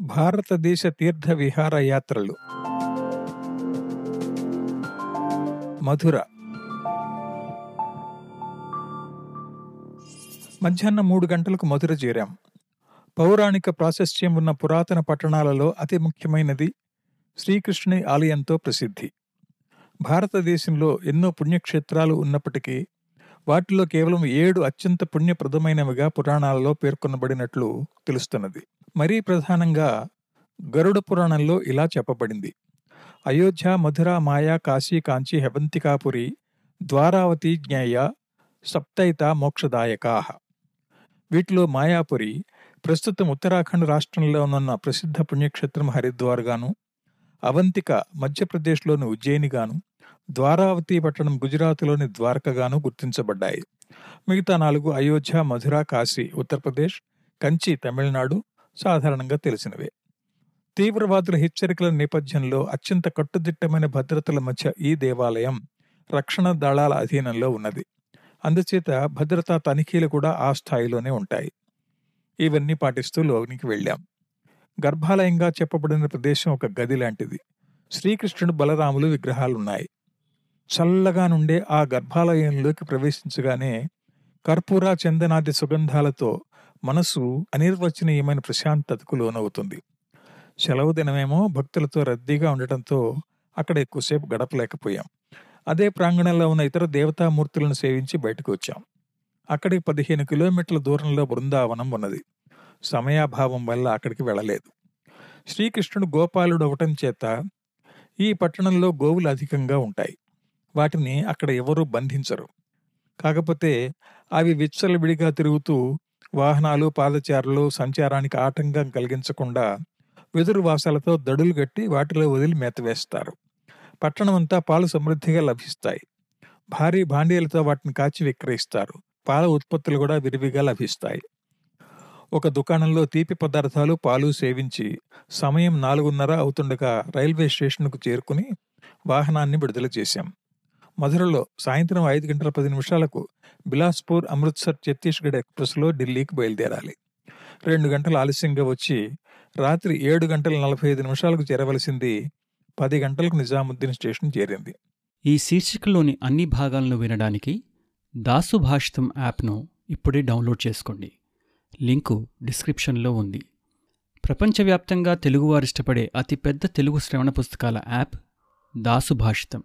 భారతదేశ తీర్థ విహార యాత్రలు. మధుర. మధ్యాహ్నం మూడు గంటలకు మధుర చేరాం. పౌరాణిక ప్రాశస్త్యం ఉన్న పురాతన పట్టణాలలో అతి ముఖ్యమైనది శ్రీకృష్ణుని ఆలయంతో ప్రసిద్ధి. భారతదేశంలో ఎన్నో పుణ్యక్షేత్రాలు ఉన్నప్పటికీ వాటిలో కేవలం ఏడు అత్యంత పుణ్యప్రదమైనవిగా పురాణాలలో పేర్కొనబడినట్లు తెలుస్తున్నది. మరీ ప్రధానంగా గరుడ పురాణంలో ఇలా చెప్పబడింది. అయోధ్య మధుర మాయా కాశీ కాంచి హెవంతికాపురి ద్వారావతి జ్ఞేయ సప్తైత మోక్షదాయకాహ. వీటిలో మాయాపురి ప్రస్తుతం ఉత్తరాఖండ్ రాష్ట్రంలో ఉన్న ప్రసిద్ధ పుణ్యక్షేత్రం హరిద్వార్ గాను అవంతిక మధ్యప్రదేశ్లోని ఉజ్జయినిగాను ద్వారావతి పట్టణం గుజరాత్లోని ద్వారకగాను గుర్తించబడ్డాయి. మిగతా నాలుగు అయోధ్య మధుర కాశీ ఉత్తరప్రదేశ్ కంచి తమిళనాడు సాధారణంగా తెలిసినవే. తీవ్రవాదుల హెచ్చరికల నేపథ్యంలో అత్యంత కట్టుదిట్టమైన భద్రతల మధ్య ఈ దేవాలయం రక్షణ దళాల అధీనంలో ఉన్నది. అందుచేత భద్రతా తనిఖీలు కూడా ఆ స్థాయిలోనే ఉంటాయి. ఇవన్నీ పాటిస్తూ లోనికి వెళ్ళాం. గర్భాలయంగా చెప్పబడిన ప్రదేశం ఒక గది లాంటిది. శ్రీకృష్ణుడు బలరాములు విగ్రహాలున్నాయి. చల్లగా నుండే ఆ గర్భాలయంలోకి ప్రవేశించగానే కర్పూర చందనాది సుగంధాలతో మనసు అనిర్వచనీయమైన ప్రశాంతతకు లోనవుతుంది. సెలవు దినమేమో భక్తులతో రద్దీగా ఉండటంతో అక్కడ ఎక్కువసేపు గడపలేకపోయాం. అదే ప్రాంగణంలో ఉన్న ఇతర దేవతామూర్తులను సేవించి బయటకు వచ్చాం. అక్కడికి పదిహేను కిలోమీటర్ల దూరంలో బృందావనం ఉన్నది. సమయాభావం వల్ల అక్కడికి వెళ్ళలేదు. శ్రీకృష్ణుడు గోపాలుడు అవటం చేత ఈ పట్టణంలో గోవులు అధికంగా ఉంటాయి. వాటిని అక్కడ ఎవరూ బంధించరు. కాకపోతే అవి విచ్చలవిడిగా తిరుగుతూ వాహనాలు పాదచారులు సంచారానికి ఆటంకం కలిగించకుండా వెదురు వాసాలతో దడులు కట్టి వాటిలో వదిలి మేతవేస్తారు పట్టణమంతా పాలు సమృద్ధిగా లభిస్తాయి. భారీ భాండీలతో వాటిని కాచి విక్రయిస్తారు. పాల ఉత్పత్తులు కూడా విరివిగా లభిస్తాయి. ఒక దుకాణంలో తీపి పదార్థాలు పాలు సేవించి సమయం నాలుగున్నర అవుతుండగా రైల్వే స్టేషన్కు చేరుకుని వాహనాన్ని విడుదల చేశాం. మధురలో సాయంత్రం ఐదు గంటల పది నిమిషాలకు బిలాస్పూర్ అమృత్సర్ ఛత్తీస్గఢ్ ఎక్స్ప్రెస్లో ఢిల్లీకి బయలుదేరాలి. రెండు గంటలు ఆలస్యంగా వచ్చి రాత్రి ఏడు గంటల నలభై ఐదు నిమిషాలకు చేరవలసింది పది గంటలకు నిజాముద్దీన్ స్టేషన్ చేరింది. ఈ శీర్షికలోని అన్ని భాగాలను వినడానికి దాసు భాషితం యాప్ను ఇప్పుడే డౌన్లోడ్ చేసుకోండి. లింకు డిస్క్రిప్షన్లో ఉంది. ప్రపంచవ్యాప్తంగా తెలుగువారు ఇష్టపడే అతిపెద్ద తెలుగు శ్రవణ పుస్తకాల యాప్ దాసు భాషితం.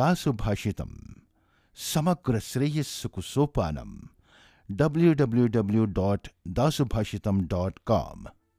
सुभाषितम समग्र श्रेय सुकुसोपानम W W W dot Dasubhashitam dot com